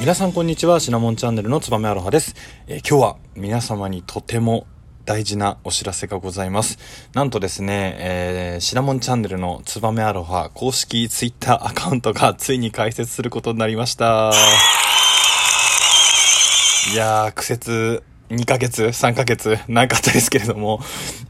皆さんこんにちはシナモンチャンネルのつばめアロハです、えー、今日は皆様にとても大事なお知らせがございます。なんとですね、えー、シナモンチャンネルのツバメアロハ公式ツイッターアカウントがついに開設することになりました。いやー、苦節2ヶ月 ?3 ヶ月なかったですけれども、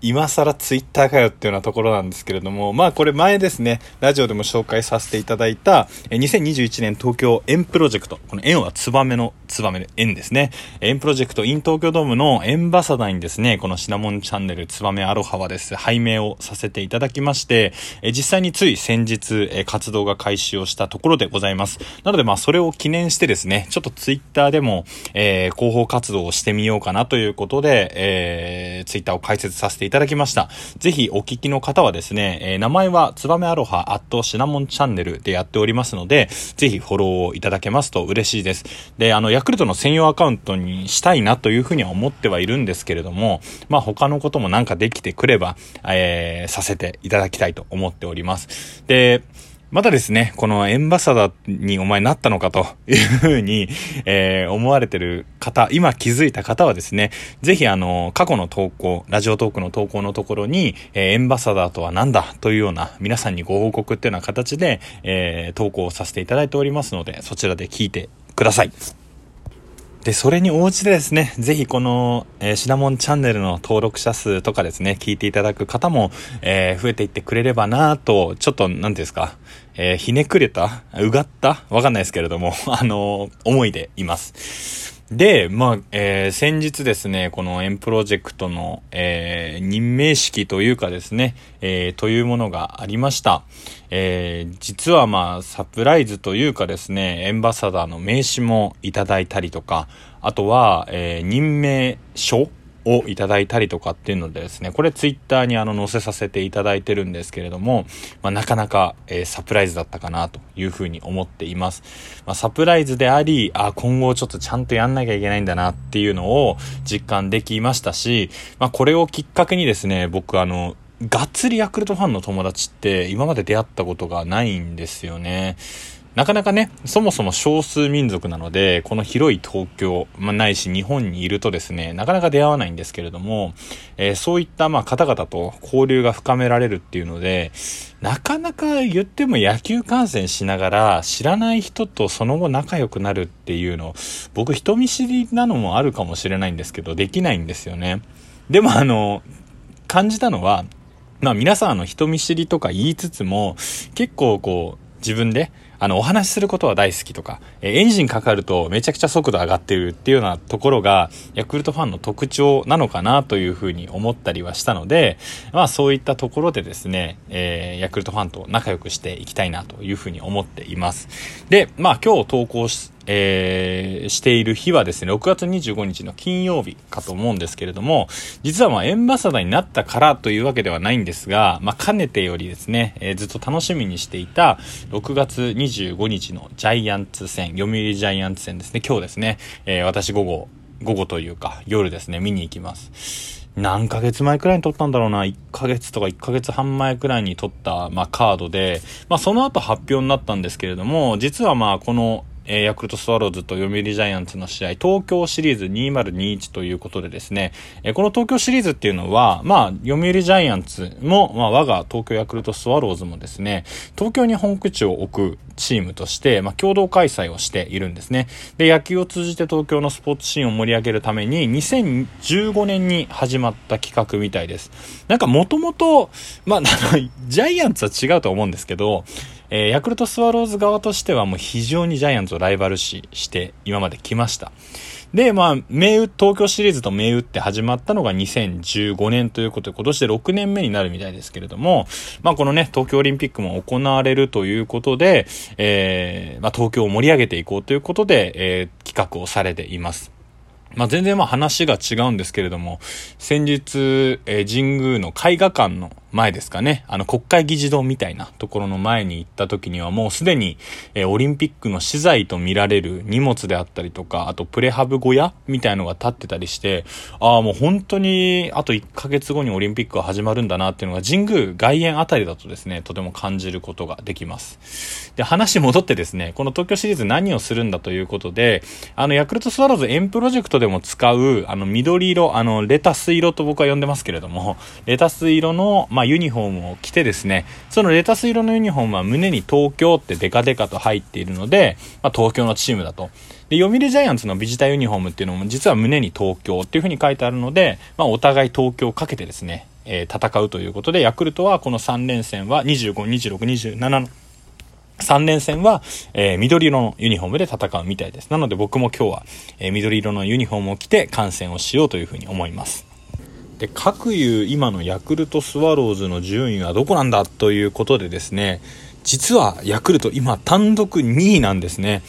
今更ツイッターかよっていうようなところなんですけれども、まあこれ前ですね、ラジオでも紹介させていただいた、2021年東京円プロジェクト。この円はツバメの、ツバメで円ですね。円プロジェクト in 東京ドームのエンバサダーにですね、このシナモンチャンネルツバメアロハはです、拝命をさせていただきまして、実際につい先日、活動が開始をしたところでございます。なのでまあそれを記念してですね、ちょっとツイッターでも、えー、広報活動をしてみようかかなということで、えー、ツイッターを開設させていただきました。ぜひお聞きの方はですね、えー、名前はツバメアロハアットシナモンチャンネルでやっておりますので、ぜひフォローをいただけますと嬉しいです。で、あの、ヤクルトの専用アカウントにしたいなというふうには思ってはいるんですけれども、まあ他のこともなんかできてくれば、えー、させていただきたいと思っております。で、またですね、このエンバサダーにお前なったのかと いうふうに、えー、思われてる方、今気づいた方はですね、ぜひあの、過去の投稿、ラジオトークの投稿のところに、えー、エンバサダーとは何だというような皆さんにご報告っていうような形で、えー、投稿させていただいておりますので、そちらで聞いてください。で、それに応じてですね、ぜひこの、えー、シナモンチャンネルの登録者数とかですね、聞いていただく方も、えー、増えていってくれればなと、ちょっと、何ですか、えー、ひねくれたうがったわかんないですけれども、あの思いでいます。で、まあ、えー、先日ですね、このエンプロジェクトの、えー、任命式というかですね、えー、というものがありました。えー、実はまあ、サプライズというかですね、エンバサダーの名刺もいただいたりとか、あとは、えー、任命書をいただいたりとかっていうのでですね、これツイッターにあの載せさせていただいてるんですけれども、まあ、なかなか、えー、サプライズだったかなというふうに思っています。まあ、サプライズであり、あ、今後ちょっとちゃんとやんなきゃいけないんだなっていうのを実感できましたし、まあ、これをきっかけにですね、僕あの、がっつりヤクルトファンの友達って今まで出会ったことがないんですよね。なかなかね、そもそも少数民族なので、この広い東京、まあ、ないし日本にいるとですね、なかなか出会わないんですけれども、えー、そういったまあ方々と交流が深められるっていうので、なかなか言っても野球観戦しながら知らない人とその後仲良くなるっていうの、僕人見知りなのもあるかもしれないんですけど、できないんですよね。でもあの、感じたのは、まあ皆さんあの人見知りとか言いつつも、結構こう、自分で、あの、お話しすることは大好きとか、えエンジンかかるとめちゃくちゃ速度上がってるっていうようなところが、ヤクルトファンの特徴なのかなというふうに思ったりはしたので、まあそういったところでですね、えー、ヤクルトファンと仲良くしていきたいなというふうに思っています。で、まあ今日投稿し、えー、している日はですね、6月25日の金曜日かと思うんですけれども、実はまあエンバサダーになったからというわけではないんですが、まあかねてよりですね、えー、ずっと楽しみにしていた6月25日のジャイアンツ戦、読売ジャイアンツ戦ですね、今日ですね、えー、私午後、午後というか夜ですね、見に行きます。何ヶ月前くらいに撮ったんだろうな？1ヶ月とか1ヶ月半前くらいに撮った、まあ、カードで、まあ、その後発表になったんですけれども、実はまあ、この、え、ヤクルトスワローズと読売ジャイアンツの試合、東京シリーズ2021ということでですね、え、この東京シリーズっていうのは、まあ、読売ジャイアンツも、まあ、我が東京ヤクルトスワローズもですね、東京に本拠地を置くチームとして、まあ、共同開催をしているんですね。で、野球を通じて東京のスポーツシーンを盛り上げるために、2015年に始まった企画みたいです。なんかもともと、まあ、ジャイアンツは違うと思うんですけど、えー、ヤクルトスワローズ側としてはもう非常にジャイアンツをライバル視して今まで来ました。で、まあ、名打、東京シリーズと名打って始まったのが2015年ということで、今年で6年目になるみたいですけれども、まあ、このね、東京オリンピックも行われるということで、えー、まあ、東京を盛り上げていこうということで、えー、企画をされています。まあ、全然まあ話が違うんですけれども、先日、えー、神宮の絵画館の前ですかね、あの国会議事堂みたいなところの前に行った時にはもうすでに、えー、オリンピックの資材と見られる荷物であったりとか、あとプレハブ小屋みたいのが立ってたりして、ああ、もう本当にあと1ヶ月後にオリンピックが始まるんだなっていうのが神宮外苑あたりだとですね、とても感じることができます。で、話戻ってですね、この東京シリーズ何をするんだということで、あの、ヤクルトスワローズ円プロジェクトでも使う、あの、緑色、あの、レタス色と僕は呼んでますけれども、レタス色の、まあ、ユニフォームを着てですね、そのレタス色のユニフォームは胸に東京ってデカデカと入っているので、まあ、東京のチームだと。で、読売ジャイアンツのビジターユニフォームっていうのも実は胸に東京っていう風に書いてあるので、まあ、お互い東京をかけてですね、えー、戦うということで、ヤクルトはこの3連戦は25、26、27の3連戦は、えー、緑色のユニフォームで戦うみたいです。なので僕も今日は、えー、緑色のユニフォームを着て観戦をしようというふうに思います。で、各いう今のヤクルトスワローズの順位はどこなんだということでですね、実はヤクルト今単独2位なんですね。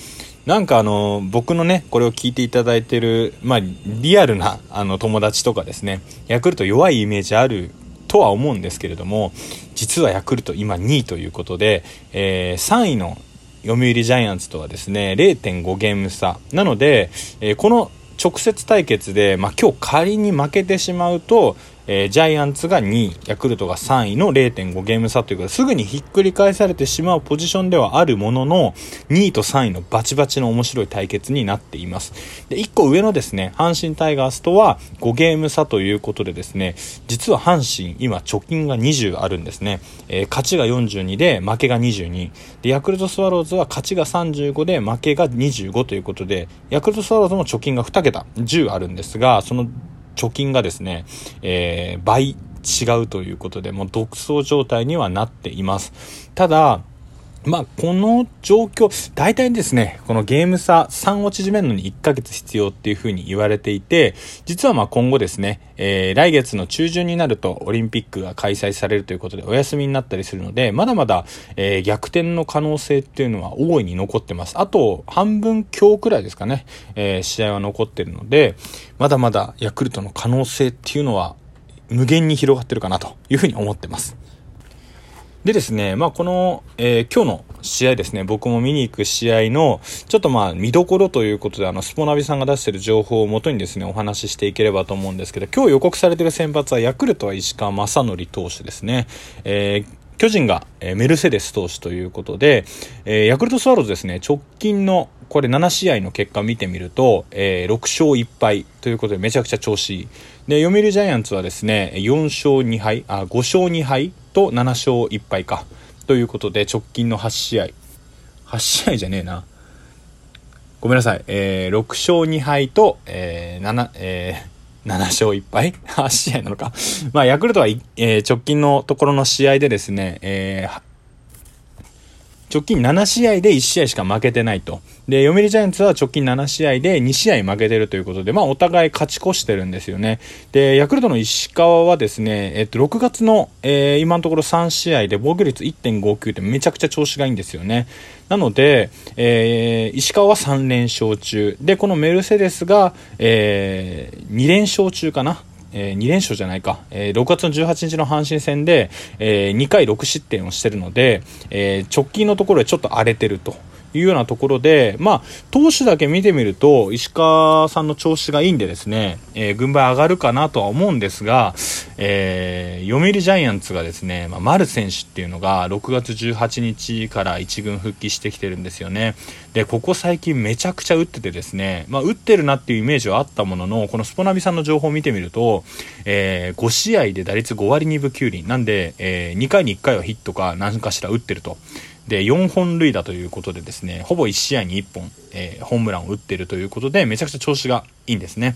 なんかあの、僕のね、これを聞いていただいてる、まあ、リアルなあの友達とかですね、ヤクルト弱いイメージあるとは思うんですけれども、実はヤクルト今2位ということで、えー、3位の読売ジャイアンツとはですね、0.5ゲーム差。なので、えー、この直接対決で、まあ、今日仮に負けてしまうと、えー、ジャイアンツが2位、ヤクルトが3位の0.5ゲーム差ということで、すぐにひっくり返されてしまうポジションではあるものの、2位と3位のバチバチの面白い対決になっています。で、1個上のですね、阪神タイガースとは5ゲーム差ということでですね、実は阪神、今貯金が20あるんですね。えー、勝ちが42で、負けが22。で、ヤクルトスワローズは勝ちが35で、負けが25ということで、ヤクルトスワローズも貯金が2桁、10あるんですが、その貯金がですね、えー、倍違うということで、もう独走状態にはなっています。ただ、まあ、この状況、大体ですね、このゲーム差3を縮めるのに1ヶ月必要っていうふうに言われていて、実はまあ今後ですね、えー、来月の中旬になるとオリンピックが開催されるということでお休みになったりするので、まだまだ、えー、逆転の可能性っていうのは大いに残ってます。あと、半分強くらいですかね、えー、試合は残ってるので、まだまだヤクルトの可能性っていうのは無限に広がってるかなというふうに思ってます。でですね、まあこの、えー、今日の試合ですね、僕も見に行く試合の、ちょっとまあ見どころということで、あの、スポナビさんが出してる情報をもとにですね、お話ししていければと思うんですけど、今日予告されてる先発はヤクルトは石川正則投手ですね。えー巨人が、えー、メルセデス投手ということで、えー、ヤクルトスワローズですね、直近のこれ7試合の結果を見てみると、えー、6勝1敗ということでめちゃくちゃ調子いい。で、読売ジャイアンツはですね、4勝2敗、あ、5勝2敗と7勝1敗か。ということで、直近の8試合。8試合じゃねえな。ごめんなさい。えー、6勝2敗と、えー、7、えー、7勝1敗 ?8 試合なのか。まあ、ヤクルトは、えー、直近のところの試合でですね、えー、直近7試合で1試合しか負けてないと。で、読売ジャイアンツは直近7試合で2試合負けてるということで、まあお互い勝ち越してるんですよね。で、ヤクルトの石川はですね、えっと、6月の、えー、今のところ3試合で防御率1.59ってめちゃくちゃ調子がいいんですよね。なので、えー、石川は3連勝中。で、このメルセデスが、えー、2連勝中かな。えー、2連勝じゃないか、えー、6月の18日の阪神戦で、えー、2回6失点をしてるので、え、直近のところでちょっと荒れてると。いうようなところで、まあ、投手だけ見てみると、石川さんの調子がいいんでですね、えー、軍配上がるかなとは思うんですが、えー、読売ジャイアンツがですね、まあ、丸選手っていうのが6月18日から1軍復帰してきてるんですよね。で、ここ最近めちゃくちゃ打っててですね、まあ、打ってるなっていうイメージはあったものの、このスポナビさんの情報を見てみると、えー、5試合で打率5割2分9厘。なんで、えー、2回に1回はヒットか何かしら打ってると。で、4本塁打ということでですね、ほぼ1試合に1本、えー、ホームランを打ってるということで、めちゃくちゃ調子がいいんですね。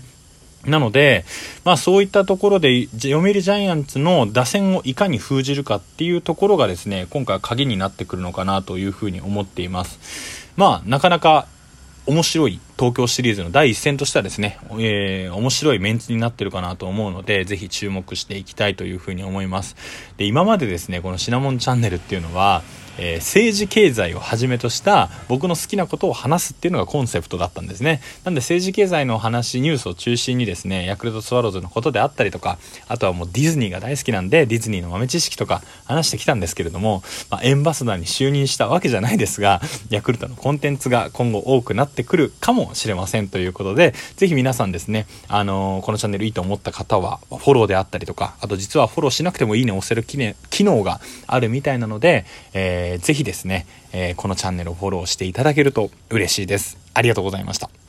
なので、まあそういったところで、読売ジャイアンツの打線をいかに封じるかっていうところがですね、今回は鍵になってくるのかなというふうに思っています。まあなかなか面白い東京シリーズの第一戦としてはですね、えー、面白いメンツになってるかなと思うので、ぜひ注目していきたいというふうに思います。で、今までですね、このシナモンチャンネルっていうのは、えー、政治経済をはじめとした僕の好きなことを話すっていうのがコンセプトだったんですね。なんで政治経済の話、ニュースを中心にですね、ヤクルトスワローズのことであったりとか、あとはもうディズニーが大好きなんで、ディズニーの豆知識とか話してきたんですけれども、まあ、エンバサダーに就任したわけじゃないですが、ヤクルトのコンテンツが今後多くなってくるかももしれませんということで、ぜひ皆さんですね、あのー、このチャンネルいいと思った方は、フォローであったりとか、あと実はフォローしなくてもいいねを押せる機能があるみたいなので、えー、ぜひですね、えー、このチャンネルをフォローしていただけると嬉しいです。ありがとうございました。